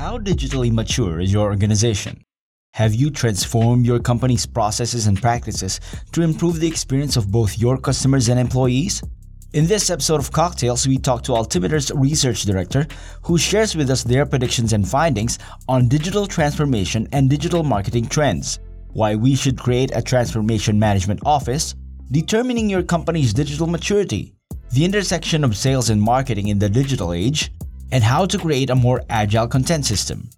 How digitally mature is your organization? Have you transformed your company's processes and practices to improve the experience of both your customers and employees? In this episode of Cocktails, we talk to Altimeter's research director, who shares with us their predictions and findings on digital transformation and digital marketing trends, why we should create a transformation management office, determining your company's digital maturity, the intersection of sales and marketing in the digital age, and how to create a more agile content system.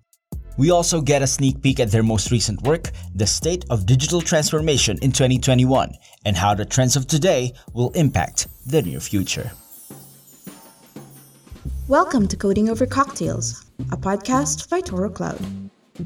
We also get a sneak peek at their most recent work, The State of Digital Transformation in 2021, and how the trends of today will impact the near future. Welcome to Coding Over Cocktails, a podcast by Toro Cloud.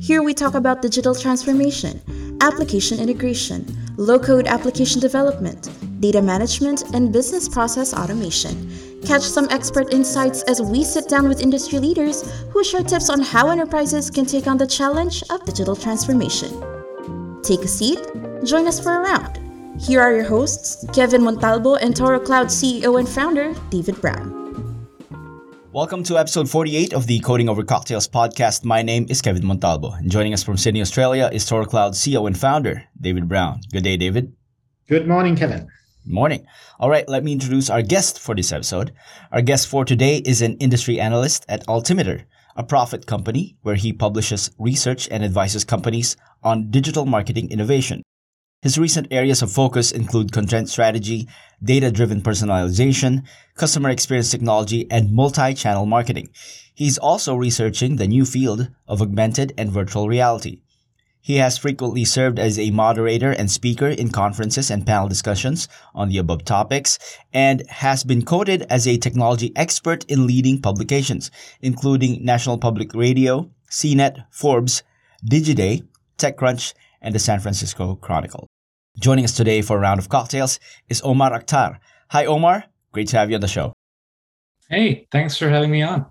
Here we talk about digital transformation, application integration, low code application development, data management, and business process automation Catch some expert insights as we sit down with industry leaders who share tips on how enterprises can take on the challenge of digital transformation. Take a seat, join us for a round. Here are your hosts, Kevin Montalbo and Toro Cloud CEO and founder, David Brown. Welcome to episode 48 of the Coding Over Cocktails podcast. My name is Kevin Montalbo, and joining us from Sydney, Australia is Toro Cloud CEO and founder, David Brown. Good day, David. Good morning, Kevin. Morning. All right, let me introduce our guest for this episode. Our guest for today is an industry analyst at Altimeter, a Prophet company where he publishes research and advises companies on digital marketing innovation. His recent areas of focus include content strategy, data driven personalization, customer experience technology, and multi channel marketing. He's also researching the new field of augmented and virtual reality. He has frequently served as a moderator and speaker in conferences and panel discussions on the above topics and has been quoted as a technology expert in leading publications, including National Public Radio, CNET, Forbes, Digiday, TechCrunch, and the San Francisco Chronicle. Joining us today for a round of cocktails is Omar Akhtar. Hi, Omar. Great to have you on the show. Hey, thanks for having me on.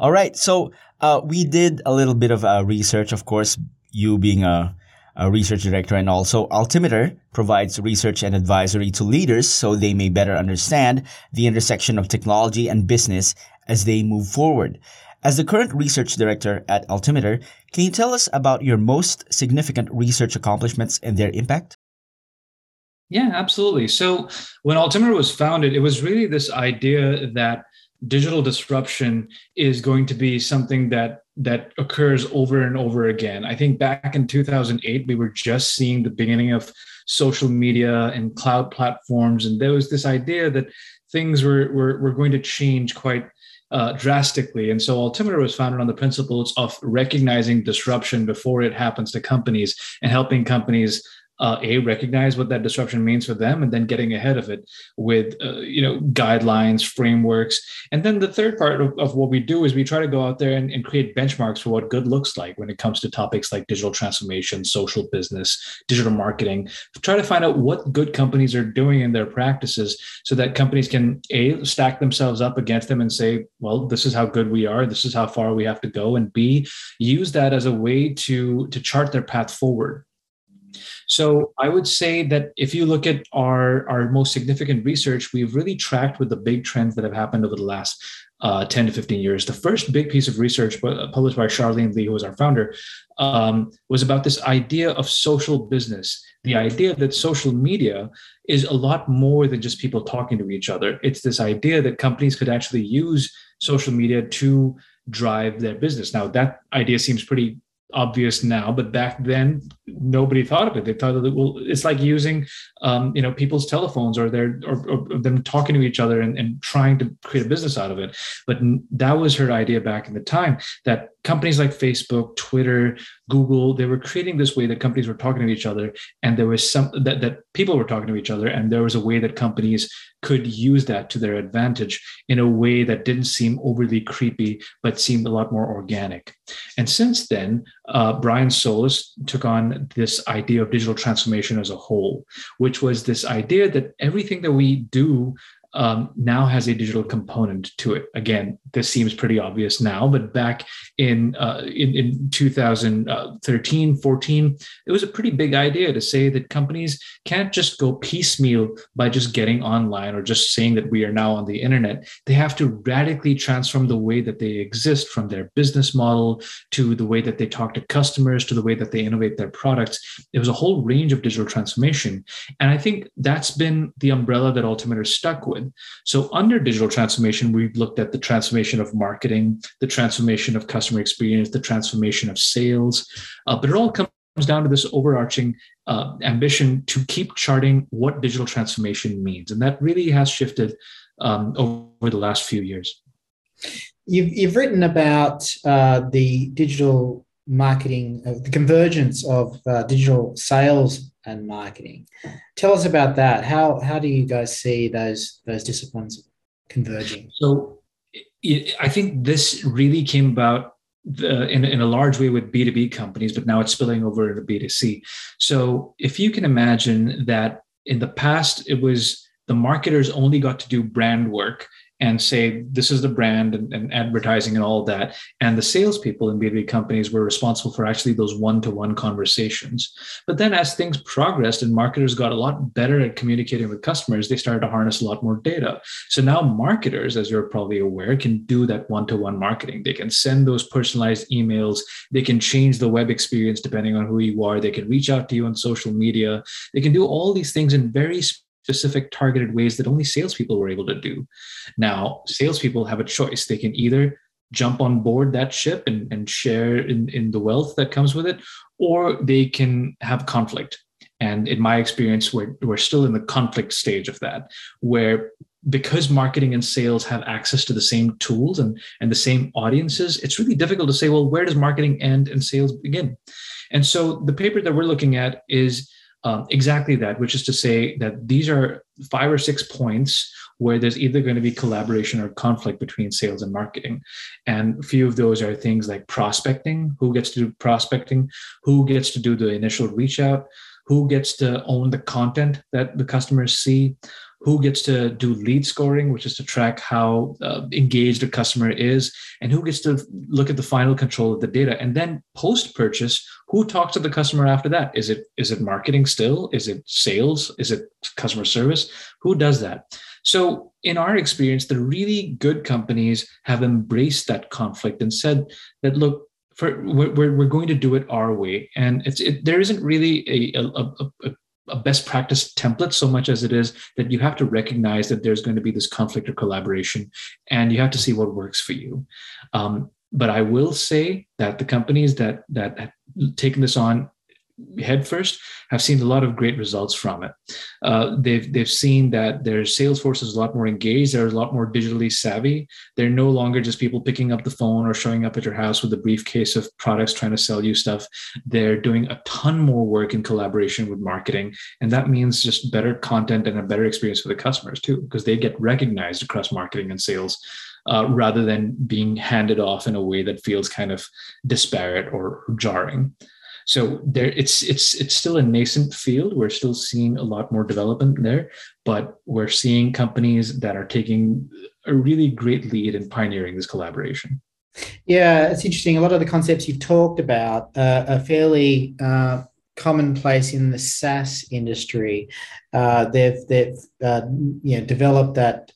All right. So, uh, we did a little bit of uh, research, of course, you being a, a research director and also Altimeter provides research and advisory to leaders so they may better understand the intersection of technology and business as they move forward. As the current research director at Altimeter, can you tell us about your most significant research accomplishments and their impact? Yeah, absolutely. So when Altimeter was founded, it was really this idea that digital disruption is going to be something that that occurs over and over again. I think back in 2008, we were just seeing the beginning of social media and cloud platforms, and there was this idea that things were were, were going to change quite uh, drastically. And so Altimeter was founded on the principles of recognizing disruption before it happens to companies and helping companies uh, a recognize what that disruption means for them and then getting ahead of it with uh, you know guidelines frameworks. And then the third part of, of what we do is we try to go out there and, and, create benchmarks for what good looks like when it comes to topics like digital transformation social business digital marketing try to find out what good companies are doing in their practices so that companies can a stack themselves up against them and say well this is how good we are. This is how far we have to go. And b use that as a way to to chart their path forward so I would say that if you look at our, our most significant research, we've really tracked with the big trends that have happened over the last uh, 10 to 15 years. The first big piece of research published by Charlene Li, who was our founder, um, was about this idea of social business. The idea that social media is a lot more than just people talking to each other. It's this idea that companies could actually use social media to drive their business. Now, that idea seems pretty obvious now, but back then nobody thought of it. They thought that well, it's like using um, you know people's telephones or their or, or them talking to each other and, and, trying to create a business out of it. But that was her idea back in the time that companies like Facebook, Twitter, Google, they were creating this way that companies were talking to each other, and there was some that that people were talking to each other, and there was a way that companies could use that to their advantage in a way that didn't seem overly creepy, but seemed a lot more organic. And since then, uh, Brian Solis took on this idea of digital transformation as a whole, which was this idea that everything that we do um, now has a digital component to it. Again, this seems pretty obvious now, but back in uh, in, in 2013, 14, it was a pretty big idea to say that companies can't just go piecemeal by just getting online or just saying that we are now on the internet. They have to radically transform the way that they exist from their business model to the way that they talk to customers to the way that they innovate their products. It was a whole range of digital transformation. And I think that's been the umbrella that Altimeter stuck with So, under digital transformation, we've looked at the transformation of marketing, the transformation of customer experience, the transformation of sales, uh, but it all comes down to this overarching uh, ambition to keep charting what digital transformation means. And that really has shifted um, over the last few years. You've, you've written about uh, the digital marketing, uh, the convergence of uh, digital sales and marketing. Tell us about that. How how do you guys see those those disciplines converging? So, I think this really came about the, in, in a large way with B2B companies, but now it's spilling over into B2C. So, if you can imagine that in the past, it was the marketers only got to do brand work and say this is the brand and, and, advertising and all that. And the salespeople in B2B companies were responsible for actually those one-to-one conversations. But then as things progressed and marketers got a lot better at communicating with customers, they started to harness a lot more data. So now marketers, as you're probably aware, can do that one-to-one marketing. They can send those personalized emails. They can change the web experience depending on who you are. They can reach out to you on social media. They can do all these things in very specific targeted ways that only salespeople were able to do. Now, salespeople have a choice. They can either jump on board that ship and, and share in, in the wealth that comes with it, or they can have conflict. And in my experience, we're, we're still in the conflict stage of that, where because marketing and sales have access to the same tools and, and the same audiences, it's really difficult to say, well, where does marketing end and sales begin? And so the paper that we're looking at is um, exactly that, which is to say that these are five or six points where there's either going to be collaboration or conflict between sales and marketing. And a few of those are things like prospecting who gets to do prospecting, who gets to do the initial reach out, who gets to own the content that the customers see, who gets to do lead scoring, which is to track how uh, engaged a customer is, and who gets to look at the final control of the data. And then post purchase, who talks to the customer after that? Is it is it marketing still? Is it sales? Is it customer service? Who does that? So, in our experience, the really good companies have embraced that conflict and said that, look, for, we're, we're going to do it our way. And it's, it, there isn't really a, a, a, a best practice template so much as it is that you have to recognize that there's going to be this conflict or collaboration and you have to see what works for you. Um, but i will say that the companies that that have taken this on headfirst have seen a lot of great results from it. Uh, they've they've seen that their sales force is a lot more engaged. They're a lot more digitally savvy. They're no longer just people picking up the phone or showing up at your house with a briefcase of products trying to sell you stuff. They're doing a ton more work in collaboration with marketing, and that means just better content and a better experience for the customers too, because they get recognized across marketing and sales. Uh, rather than being handed off in a way that feels kind of disparate or jarring. So there, it's it's it's still a nascent field. We're still seeing a lot more development there, but we're seeing companies that are taking a really great lead in pioneering this collaboration. Yeah, it's interesting. A lot of the concepts you've talked about uh, are fairly uh, commonplace in the SaaS industry. Uh, they've they've uh, you know developed that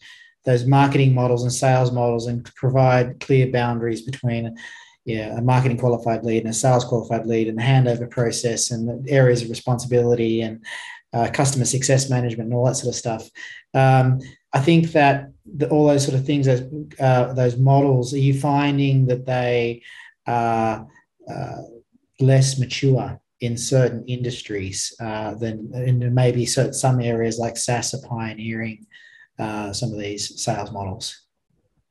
those marketing models and sales models and provide clear boundaries between yeah, a marketing qualified lead and a sales qualified lead and the handover process and the areas of responsibility and uh, customer success management and all that sort of stuff. Um, I think that the, all those sort of things, those, uh, those models, are you finding that they are uh, less mature in certain industries uh, than in maybe some areas like SaaS are pioneering uh, some of these sales models?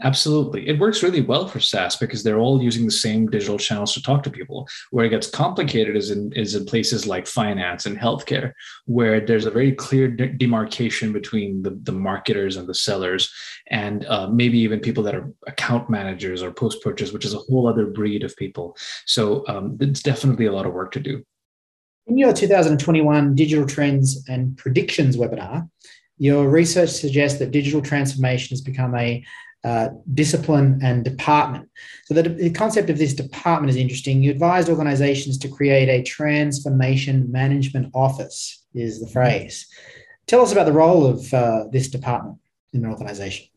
Absolutely. It works really well for SaaS because they're all using the same digital channels to talk to people. Where it gets complicated is in, is in places like finance and healthcare, where there's a very clear de- demarcation between the, the marketers and the sellers, and uh, maybe even people that are account managers or post purchase, which is a whole other breed of people. So um, it's definitely a lot of work to do. In your 2021 Digital Trends and Predictions webinar, your research suggests that digital transformation has become a uh, discipline and department. So the, the concept of this department is interesting. You advised organizations to create a transformation management office, is the phrase. Tell us about the role of uh, this department in an organization.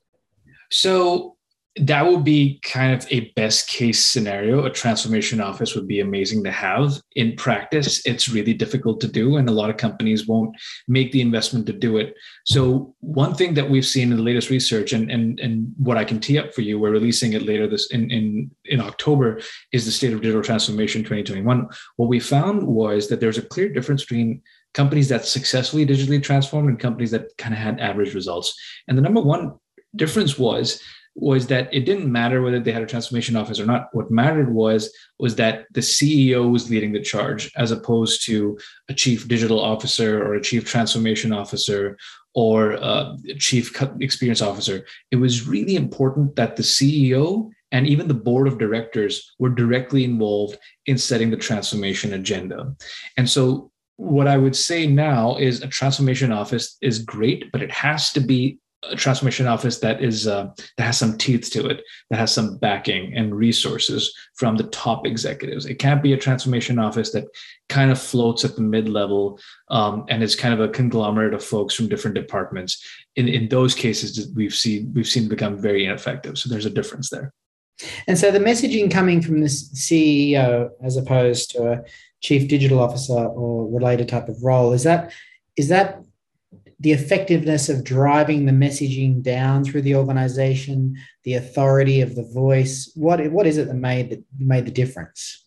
So that would be kind of a best case scenario. A transformation office would be amazing to have. In practice, it's really difficult to do, and a lot of companies won't make the investment to do it. So, one thing that we've seen in the latest research, and and and what I can tee up for you, we're releasing it later this in in in October, is the State of Digital Transformation 2021. What we found was that there's a clear difference between companies that successfully digitally transformed and companies that kind of had average results. And the number one difference was was that it didn't matter whether they had a transformation office or not. What mattered was was that the CEO was leading the charge, as opposed to a chief digital officer or a chief transformation officer or a chief experience officer. It was really important that the CEO and even the board of directors were directly involved in setting the transformation agenda. And so what I would say now is a transformation office is great, but it has to be a transformation office that is uh, that has some teeth to it, that has some backing and resources from the top executives. It can't be a transformation office that kind of floats at the mid level um, and is kind of a conglomerate of folks from different departments. In in those cases, we've seen we've seen become very ineffective. So there's a difference there. And so the messaging coming from this CEO as opposed to a chief digital officer or related type of role is that is that the effectiveness of driving the messaging down through the organization, the authority of the voice. What, what is it that made the, made the difference?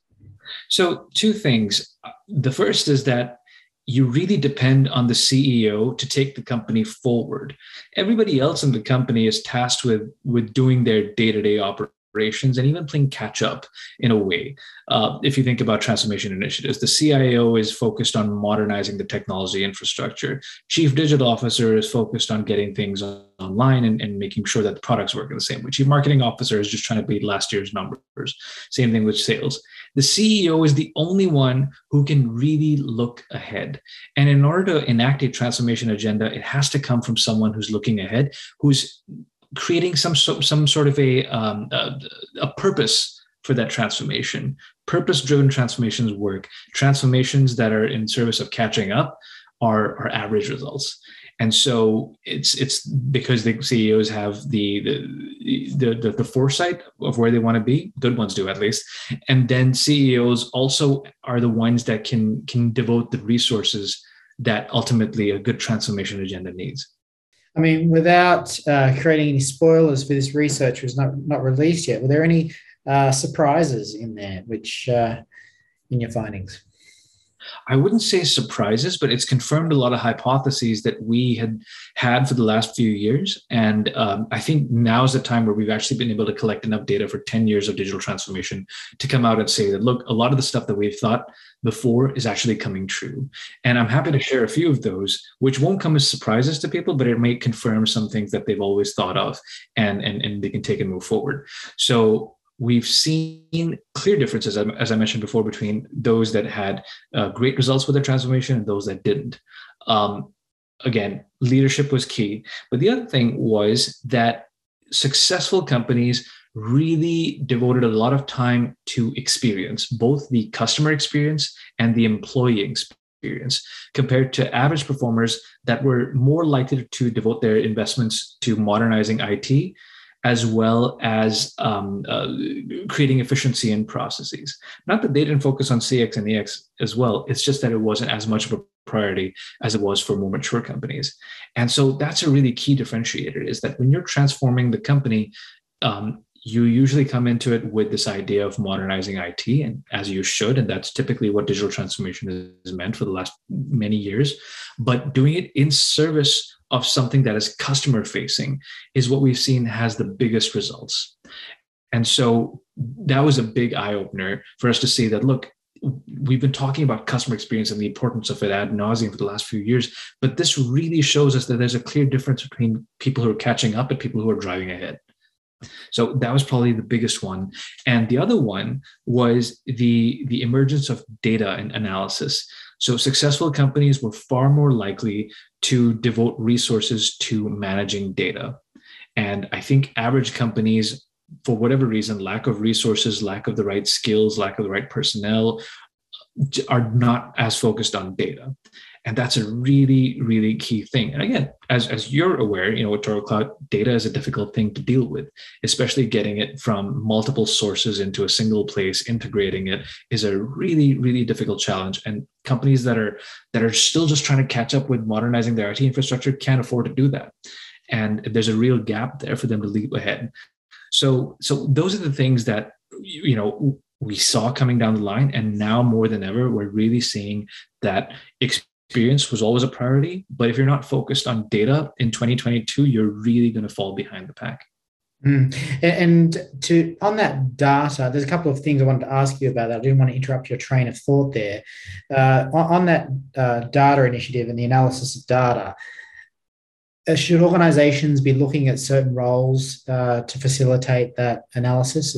So, two things. The first is that you really depend on the CEO to take the company forward. Everybody else in the company is tasked with, with doing their day to day operations operations and even playing catch up in a way. Uh, if you think about transformation initiatives, the CIO is focused on modernizing the technology infrastructure. Chief digital officer is focused on getting things online and, and making sure that the products work in the same way. Chief marketing officer is just trying to beat last year's numbers. Same thing with sales. The CEO is the only one who can really look ahead. And in order to enact a transformation agenda, it has to come from someone who's looking ahead, who's creating some some sort of a um, a, a purpose for that transformation. Purpose driven transformations work. Transformations that are in service of catching up are are average results. And so it's it's because the CEOs have the the the, the, the foresight of where they want to be. Good ones do at least. And then CEOs also are the ones that can can devote the resources that ultimately a good transformation agenda needs. I mean, without uh, creating any spoilers for this research was not not released yet. Were there any uh, surprises in there, which uh, in your findings? I wouldn't say surprises, but it's confirmed a lot of hypotheses that we had had for the last few years. And um, I think now is the time where we've actually been able to collect enough data for 10 years of digital transformation to come out and say that, look, a lot of the stuff that we've thought before is actually coming true. And I'm happy to share a few of those, which won't come as surprises to people, but it may confirm some things that they've always thought of and, and, and they can take and move forward. So we've seen clear differences, as I mentioned before, between those that had uh, great results with their transformation and those that didn't. Um, again, leadership was key. But the other thing was that successful companies really devoted a lot of time to experience, both the customer experience and the employee experience, compared to average performers that were more likely to devote their investments to modernizing IT as well as um, uh, creating efficiency in processes. Not that they didn't focus on CX and EX as well, it's just that it wasn't as much of a priority as it was for more mature companies. And so that's a really key differentiator is that when you're transforming the company, um, you usually come into it with this idea of modernizing IT, and as you should, and that's typically what digital transformation is meant for the last many years. But doing it in service of something that is customer facing is what we've seen has the biggest results. And so that was a big eye opener for us to see that look, we've been talking about customer experience and the importance of it ad nauseum for the last few years, but this really shows us that there's a clear difference between people who are catching up and people who are driving ahead. So that was probably the biggest one. And the other one was the, the emergence of data and analysis. So successful companies were far more likely to devote resources to managing data. And I think average companies, for whatever reason, lack of resources, lack of the right skills, lack of the right personnel, are not as focused on data and that's a really really key thing. And again as, as you're aware you know with toro cloud data is a difficult thing to deal with especially getting it from multiple sources into a single place integrating it is a really really difficult challenge. And companies that are that are still just trying to catch up with modernizing their it infrastructure can't afford to do that. And there's a real gap there for them to leap ahead. So so those are the things that you know we saw coming down the line. And now more than ever we're really seeing that experience was always a priority. But if you're not focused on data in 2022, you're really going to fall behind the pack. Mm. And to on that data, there's a couple of things I wanted to ask you about that. I didn't want to interrupt your train of thought there. Uh, on, that uh, data initiative and the analysis of data, uh, should organizations be looking at certain roles uh, to facilitate that analysis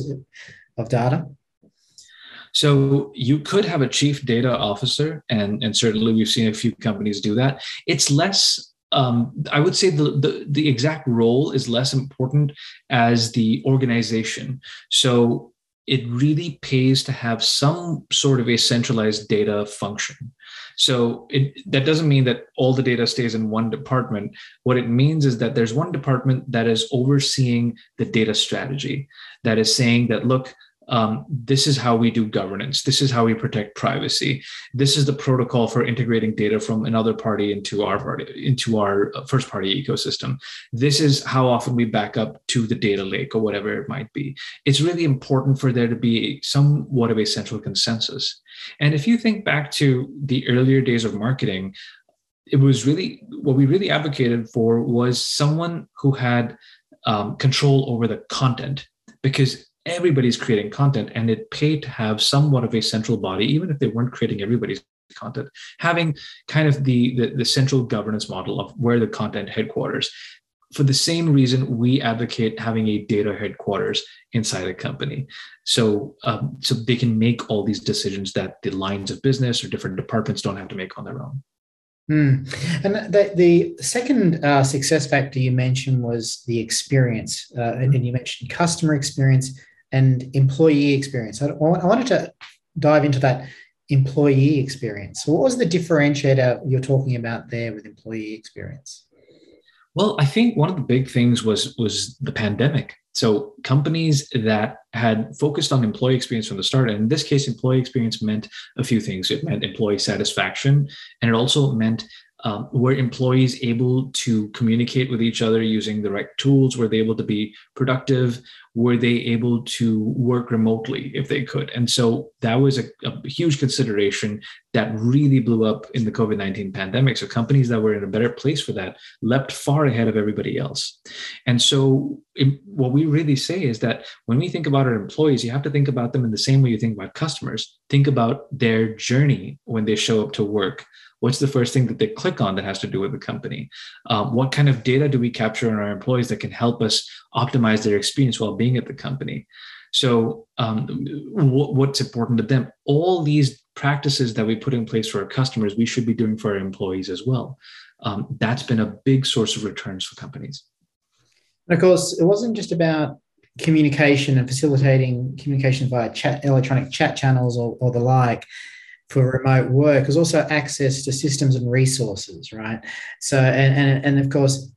of data? So you could have a chief data officer, and, and certainly we've seen a few companies do that. It's less um, I would say the, the, the exact role is less important as the organization. So it really pays to have some sort of a centralized data function. So it, that doesn't mean that all the data stays in one department. What it means is that there's one department that is overseeing the data strategy, that is saying that look, um, this is how we do governance. This is how we protect privacy. This is the protocol for integrating data from another party into our party into our first party ecosystem. This is how often we back up to the data lake or whatever it might be. It's really important for there to be somewhat of a central consensus. And if you think back to the earlier days of marketing it was really what we really advocated for was someone who had um, control over the content. Because everybody's creating content and it paid to have somewhat of a central body even if they weren't creating everybody's content having kind of the, the, the central governance model of where the content headquarters. For the same reason we advocate having a data headquarters inside a company. So um, so they can make all these decisions that the lines of business or different departments don't have to make on their own. Mm. And the, the second uh, success factor you mentioned was the experience, uh, and, and you mentioned customer experience and employee experience. I, I wanted to dive into that employee experience. So what was the differentiator you're talking about there with employee experience? Well, I think one of the big things was was the pandemic. So companies that had focused on employee experience from the start, and in this case, employee experience meant a few things. It meant employee satisfaction, and it also meant um, were employees able to communicate with each other using the right tools? Were they able to be productive? Were they able to work remotely if they could? And so that was a, a huge consideration that really blew up in the COVID 19 pandemic. So companies that were in a better place for that leapt far ahead of everybody else. And so it, what we really say is that when we think about our employees, you have to think about them in the same way you think about customers. Think about their journey when they show up to work What's the first thing that they click on that has to do with the company? Um, what kind of data do we capture on our employees that can help us optimize their experience while being at the company? So, um, what's important to them? All these practices that we put in place for our customers, we should be doing for our employees as well. Um, that's been a big source of returns for companies. And of course, it wasn't just about communication and facilitating communication via chat, electronic chat channels or, or the like for remote work is also access to systems and resources, right? So, and, and, and of course,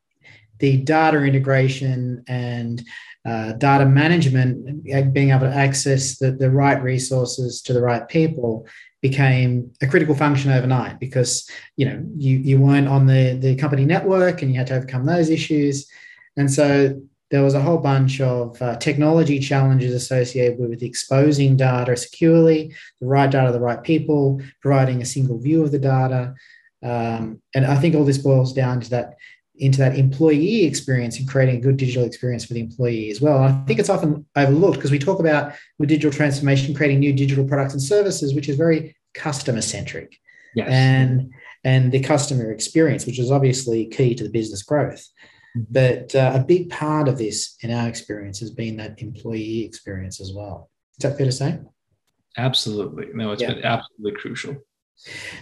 the data integration and uh, data management, being able to access the, the right resources to the right people became a critical function overnight because you know you, you weren't on the, the company network and you had to overcome those issues. And so there was a whole bunch of uh, technology challenges associated with exposing data securely, the right data to the right people, providing a single view of the data. Um, and I think all this boils down to that into that employee experience and creating a good digital experience for the employee as well. And I think it's often overlooked because we talk about with digital transformation, creating new digital products and services, which is very customer centric. Yes. And and the customer experience, which is obviously key to the business growth. But uh, a big part of this, in our experience, has been that employee experience as well. Is that fair to say? Absolutely. No, it's yeah. been absolutely crucial.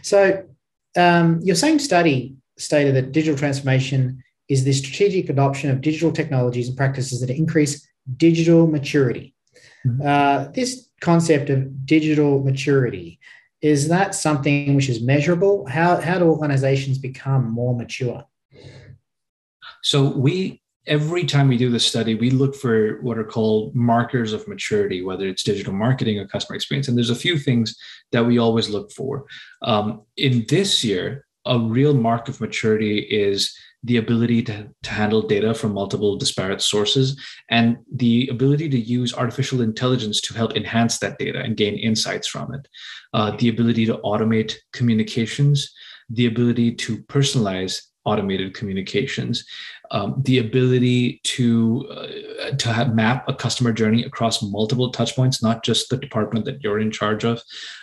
So, um, your same study stated that digital transformation is the strategic adoption of digital technologies and practices that increase digital maturity. Mm-hmm. Uh, this concept of digital maturity is that something which is measurable? How, how do organizations become more mature? So we every time we do this study, we look for what are called markers of maturity, whether it's digital marketing or customer experience. And there's a few things that we always look for. Um, in this year, a real mark of maturity is the ability to, to handle data from multiple disparate sources and the ability to use artificial intelligence to help enhance that data and gain insights from it. Uh, the ability to automate communications the ability to personalize automated communications um, the ability to uh, to have, map a customer journey across multiple touchpoints, not just the department that you're in charge of.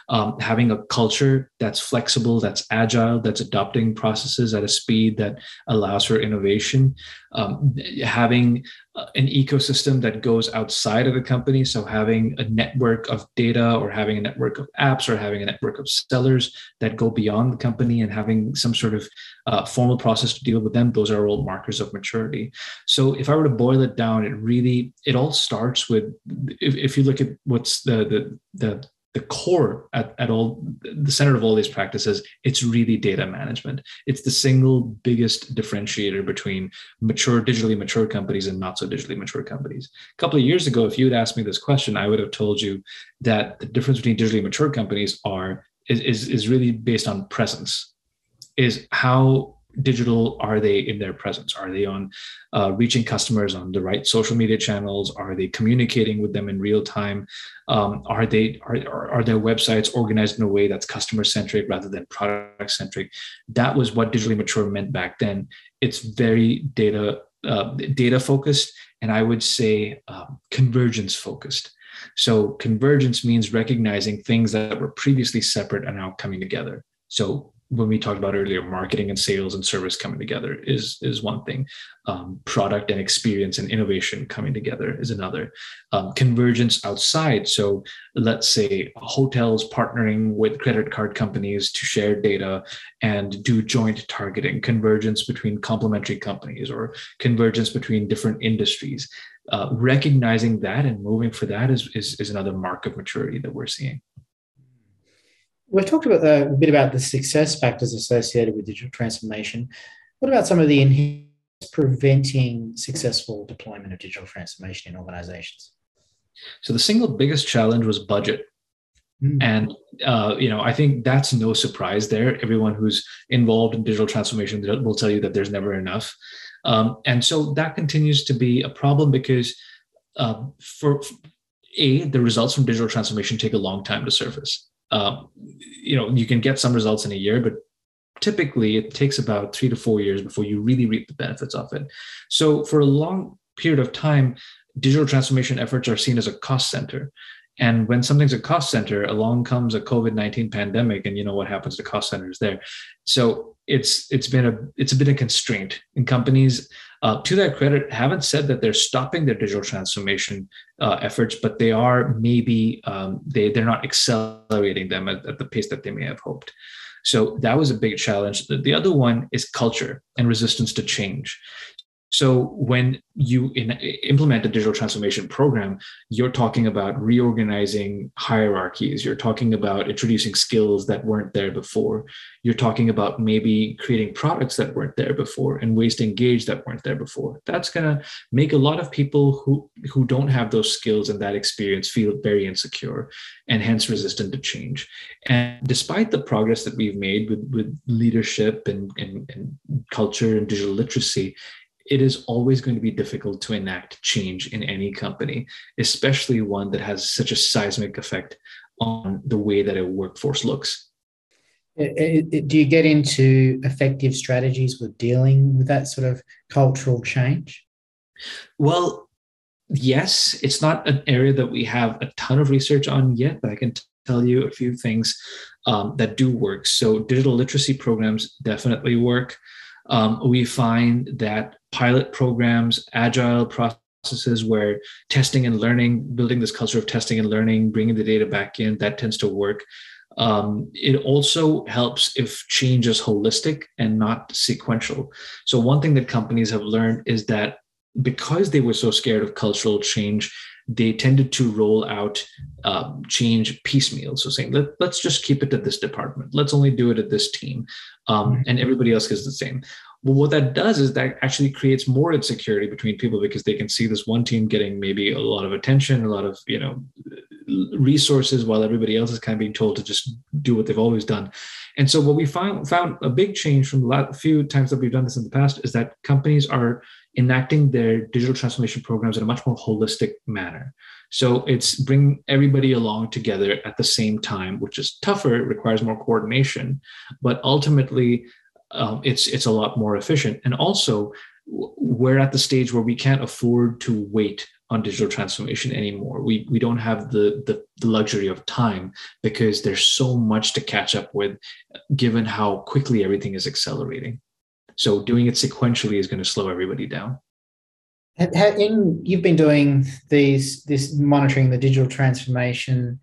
Um, having a culture that's flexible, that's agile, that's adopting processes at a speed that allows for innovation. Um, having an ecosystem that goes outside of the company. So having a network of data or having a network of apps or having a network of sellers that go beyond the company and having some sort of uh, formal process to deal with them, those are all markers of maturity. So if I were to boil it down, it really, it all starts with, if, if you look at what's the, the, the the core at, at all the center of all these practices it's really data management it's the single biggest differentiator between mature digitally mature companies and not so digitally mature companies a couple of years ago if you had asked me this question i would have told you that the difference between digitally mature companies are is, is, is really based on presence is how digital are they in their presence? Are they on uh, reaching customers on the right social media channels? Are they communicating with them in real time? Um, are they are, are their websites organized in a way that's customer centric rather than product centric that was what digitally mature meant back then. It's very data uh, data focused and i would say um, convergence focused so convergence means recognizing things that were previously separate are now coming together. So when we talked about earlier, marketing and sales and service coming together is is one thing. Um, product and experience and innovation coming together is another. Um, convergence outside. So let's say hotels partnering with credit card companies to share data and do joint targeting. Convergence between complementary companies or convergence between different industries. Uh, recognizing that and moving for that is, is is another mark of maturity that we're seeing. We've talked about a bit about the success factors associated with digital transformation. What about some of the preventing successful deployment of digital transformation in organizations? So the single biggest challenge was budget. Mm. And uh, you know, I think that's no surprise there. Everyone who's involved in digital transformation will tell you that there's never enough, um, and so that continues to be a problem because uh, for a the results from digital transformation take a long time to surface um, you know you can get some results in a year but typically it takes about three to four years before you really reap the benefits of it. So for a long period of time digital transformation efforts are seen as a cost center. And when something's a cost center along comes a covid-19 pandemic and you know what happens to cost centers there. So it's it's been a it's been a constraint in companies uh, to their credit, haven't said that they're stopping their digital transformation uh, efforts, but they are maybe um, they they're not accelerating them at, at the pace that they may have hoped. So that was a big challenge. The other one is culture and resistance to change. So when you in, implement a digital transformation program, you're talking about reorganizing hierarchies. You're talking about introducing skills that weren't there before. You're talking about maybe creating products that weren't there before and ways to engage that weren't there before. That's gonna make a lot of people who who don't have those skills and that experience feel very insecure and hence resistant to change. And despite the progress that we've made with, with leadership and, and, and culture and digital literacy, it is always going to be difficult to enact change in any company, especially one that has such a seismic effect on the way that a workforce looks. Uh, uh, uh, do you get into effective strategies with dealing with that sort of cultural change? Well, yes, it's not an area that we have a ton of research on yet, but I can tell you a few things um, that do work. So, digital literacy programs definitely work. Um, we find that pilot programs, agile processes where testing and learning, building this culture of testing and learning, bringing the data back in, that tends to work. Um, it also helps if change is holistic and not sequential. So, one thing that companies have learned is that because they were so scared of cultural change, they tended to roll out um, change piecemeal. So saying, Let, us just keep it to this department. Let's only do it at this team. Um, mm-hmm. And everybody else gets the same. What that does is that actually creates more insecurity between people because they can see this one team getting maybe a lot of attention, a lot of, you know, resources while everybody else is kind of being told to just do what they've always done. And so what we found found a big change from the few times that we've done this in the past is that companies are enacting their digital transformation programs in a much more holistic manner. So it's bring everybody along together at the same time, which is tougher. Requires more coordination, but ultimately, um, it's it's a lot more efficient. And also, we're at the stage where we can't afford to wait on digital transformation anymore. We we don't have the, the, the luxury of time because there's so much to catch up with, given how quickly everything is accelerating. So doing it sequentially is going to slow everybody down. In you've been doing these this monitoring the digital transformation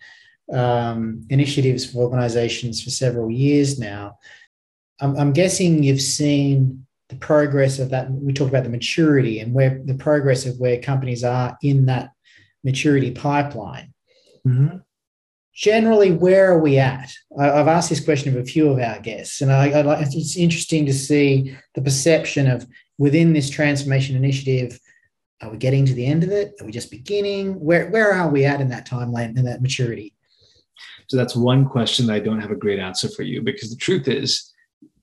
um, initiatives for organisations for several years now. I'm, I'm guessing you've seen the progress of that. We talk about the maturity and where the progress of where companies are in that maturity pipeline. Mm-hmm generally, where are we at? I, have asked this question of a few of our guests, and I, I, it's interesting to see the perception of within this transformation initiative. Are we getting to the end of it? Are we just beginning? Where where are we at in that timeline and that maturity? So that's one question that I don't have a great answer for you because the truth is,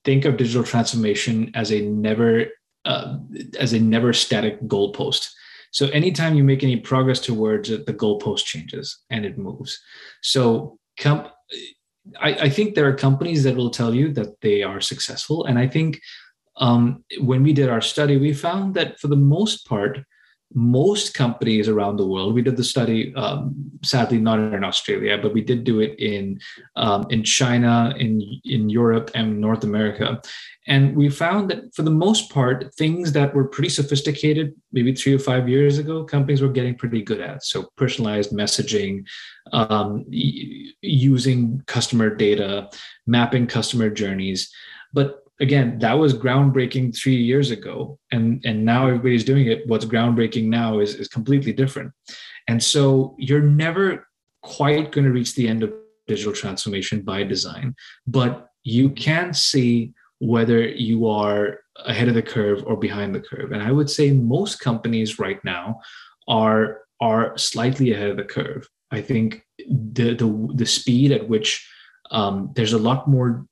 think of digital transformation as a never uh, as a never static goalpost. So anytime you make any progress towards it, the goalpost changes and it moves. So comp- I, I, think there are companies that will tell you that they are successful. And I think um, when we did our study, we found that for the most part, most companies around the world. We did the study, um, sadly not in Australia, but we did do it in um, in China, in in Europe, and North America. And we found that for the most part, things that were pretty sophisticated, maybe three or five years ago, companies were getting pretty good at. So personalized messaging, um, using customer data, mapping customer journeys. But again, that was groundbreaking three years ago, and and now everybody's doing it. What's groundbreaking now is is completely different, and so you're never quite going to reach the end of digital transformation by design, but you can see whether you are ahead of the curve or behind the curve. And I would say most companies right now are are slightly ahead of the curve. I think the the, the speed at which um, there's a lot more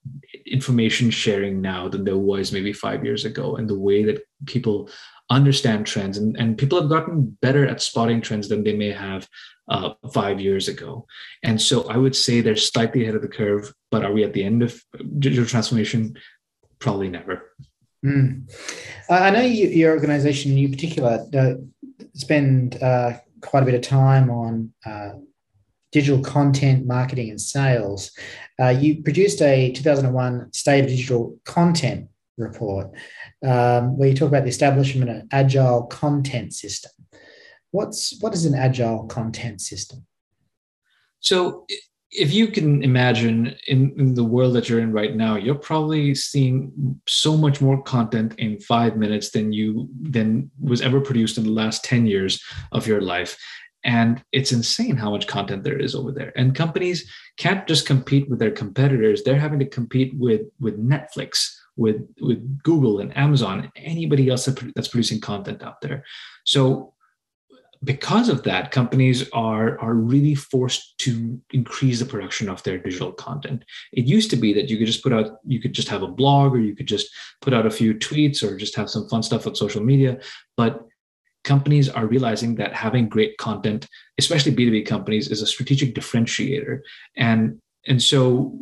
information sharing now than there was maybe five years ago and the way that people understand trends and, and people have gotten better at spotting trends than they may have uh, five years ago. And so i would say they're slightly ahead of the curve but are we at the end of digital transformation? Probably never. Mm. i know you, your organization in you particular uh, spend uh, quite a bit of time on uh, digital content marketing and sales. Uh, you produced a 2001 State of Digital Content report um, where you talk about the establishment of an agile content system. What's what is an agile content system? So, if you can imagine in, in the world that you're in right now, you're probably seeing so much more content in five minutes than you than was ever produced in the last 10 years of your life and it's insane how much content there is over there. And companies can't just compete with their competitors. They're having to compete with with netflix with with google and amazon anybody else that's producing content out there. So because of that companies are are really forced to increase the production of their digital content. It used to be that you could just put out you could just have a blog or you could just put out a few tweets or just have some fun stuff on social media. But companies are realizing that having great content, especially B2B companies, is a strategic differentiator. And, and so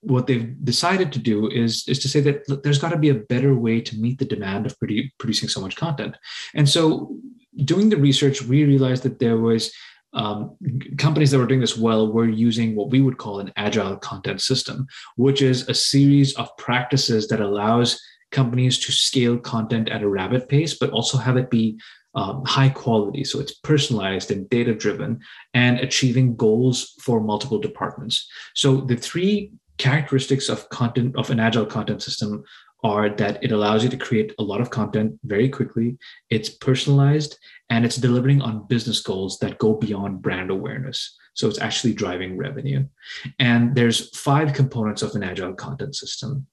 what they've decided to do is, is to say that look, there's got to be a better way to meet the demand of produ- producing so much content. And so doing the research, we realized that there was um, companies that were doing this well were using what we would call an agile content system, which is a series of practices that allows companies to scale content at a rapid pace, but also have it be um, high quality. So it's personalized and data driven and achieving goals for multiple departments. So the three characteristics of content of an agile content system are that it allows you to create a lot of content very quickly it's personalized and it's delivering on business goals that go beyond brand awareness so it's actually driving revenue and there's five components of an agile content system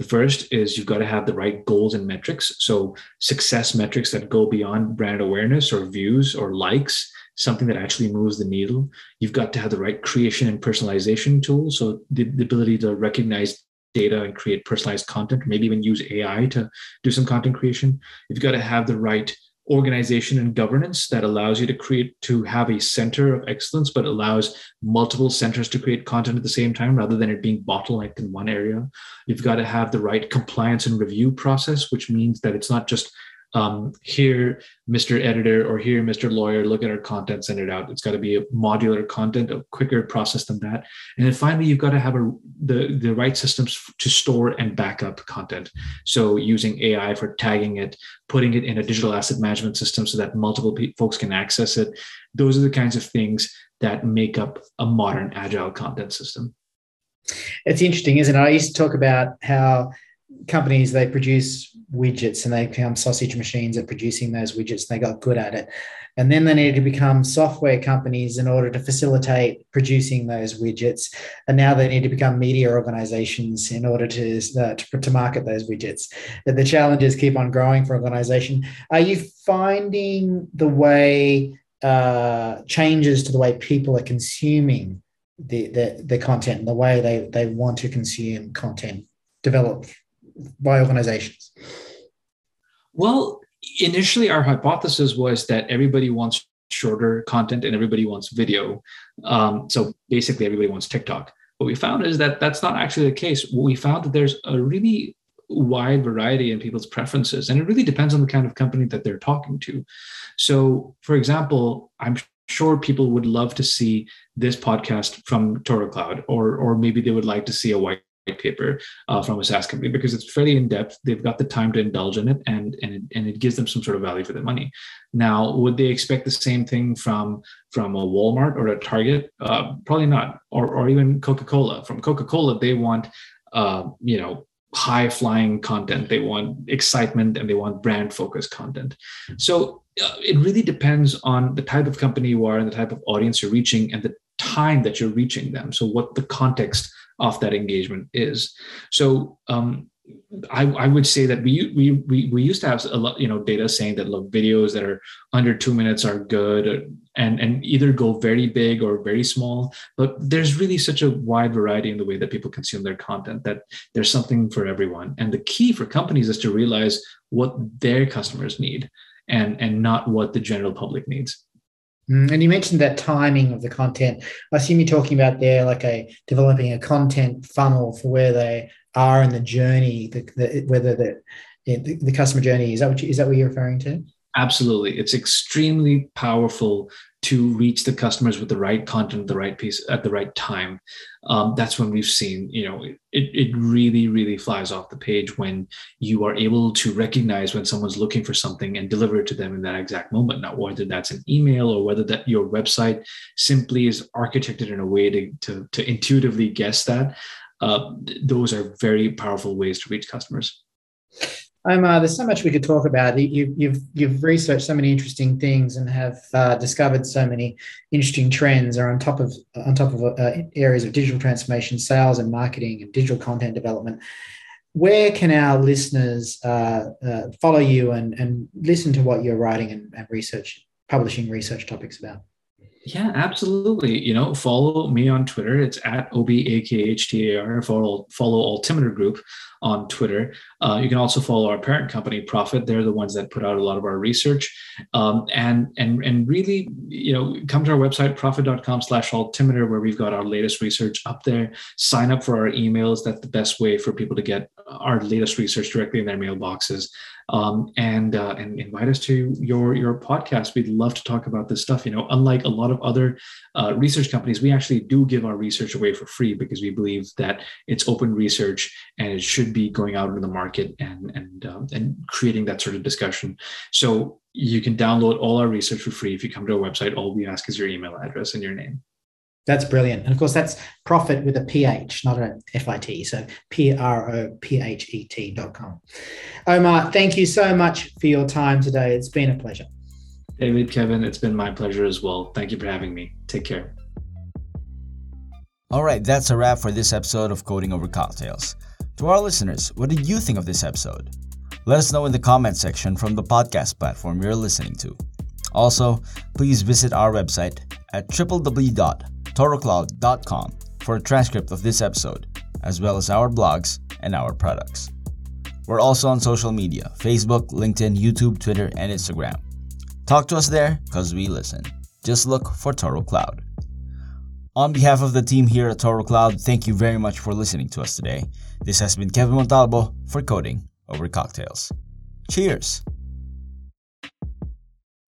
the first is you've got to have the right goals and metrics. So, success metrics that go beyond brand awareness or views or likes, something that actually moves the needle. You've got to have the right creation and personalization tools. So, the, the ability to recognize data and create personalized content, maybe even use AI to do some content creation. You've got to have the right organization and governance that allows you to create to have a center of excellence but allows multiple centers to create content at the same time rather than it being bottlenecked in one area. You've got to have the right compliance and review process which means that it's not just um, here, Mr. Editor, or here, Mr. Lawyer, look at our content, send it out. It's got to be a modular content, a quicker process than that. And then finally, you've got to have a, the, the right systems to store and back up content. So using AI for tagging it, putting it in a digital asset management system so that multiple pe- folks can access it. Those are the kinds of things that make up a modern agile content system. It's interesting, isn't it? I used to talk about how companies they produce widgets and they become sausage machines at producing those widgets. They got good at it. And then they needed to become software companies in order to facilitate producing those widgets. And now they need to become media organizations in order to, uh, to, to, market those widgets. That the challenges keep on growing for organization. Are you finding the way uh, changes to the way people are consuming the, the, the content and the way they, they want to consume content develop by organizations? Well, initially, our hypothesis was that everybody wants shorter content and everybody wants video. Um, so basically, everybody wants TikTok. What we found is that that's not actually the case. We found that there's a really wide variety in people's preferences, and it really depends on the kind of company that they're talking to. So, for example, I'm sure people would love to see this podcast from Toro Cloud, or or maybe they would like to see a white paper uh, from a SaaS company because it's fairly in depth. They've got the time to indulge in it, and and it, and it gives them some sort of value for their money. Now, would they expect the same thing from from a Walmart or a Target? Uh, probably not, or or even Coca Cola. From Coca Cola, they want uh, you know high flying content. They want excitement and they want brand focused content. So uh, it really depends on the type of company you are and the type of audience you're reaching and the time that you're reaching them. So what the context of that engagement is. So um, I, I, would say that we, we we we used to have a lot you know data saying that look videos that are under two minutes are good and and either go very big or very small but there's really such a wide variety in the way that people consume their content that there's something for everyone and the key for companies is to realize what their customers need and and not what the general public needs Mm, and you mentioned that timing of the content. I assume you're talking about there, like a developing a content funnel for where they are in the journey, the, the whether the, the, the customer journey is that what you, is that what you're referring to? Absolutely, it's extremely powerful to reach the customers with the right content, the right piece at the right time. Um, that's when we've seen, you know, it, it really, really flies off the page when you are able to recognize when someone's looking for something and deliver it to them in that exact moment. Now, whether that's an email or whether that your website simply is architected in a way to, to, to intuitively guess that, uh, those are very powerful ways to reach customers. Omar, there's so much we could talk about. You, you've you've researched so many interesting things and have uh, discovered so many interesting trends. Are on top of on top of uh, areas of digital transformation, sales and marketing, and digital content development. Where can our listeners uh, uh follow you and and listen to what you're writing and, and research, publishing research topics about? Yeah, absolutely. You know, follow me on Twitter. It's at O-B-A-K-H-T-A-R. Follow, follow Altimeter Group on Twitter. Uh, you can also follow our parent company, Prophet. They're the ones that put out a lot of our research. Um, and, and, and really, you know, come to our website, prophet.com slash altimeter, where we've got our latest research up there. Sign up for our emails. That's the best way for people to get our latest research directly in their mailboxes um, and uh, and invite us to your your podcast. We'd love to talk about this stuff. You know, unlike a lot of other uh, research companies, we actually do give our research away for free because we believe that it's open research and it should be going out into the market and and um, and creating that sort of discussion. So you can download all our research for free if you come to our website. All we ask is your email address and your name. That's brilliant. And of course, that's Prophet with a PH, not a FIT. So P R O P H E T dot com. Omar, thank you so much for your time today. It's been a pleasure. David, Kevin, it's been my pleasure as well. Thank you for having me. Take care. All right, that's a wrap for this episode of Coding Over Cocktails. To our listeners, what did you think of this episode? Let us know in the comment section from the podcast platform you're listening to. Also, please visit our website at www.torocloud.com for a transcript of this episode, as well as our blogs and our products. We're also on social media Facebook, LinkedIn, YouTube, Twitter, and Instagram. Talk to us there because we listen. Just look for Toro Cloud. On behalf of the team here at Toro Cloud, thank you very much for listening to us today. This has been Kevin Montalvo for Coding Over Cocktails. Cheers!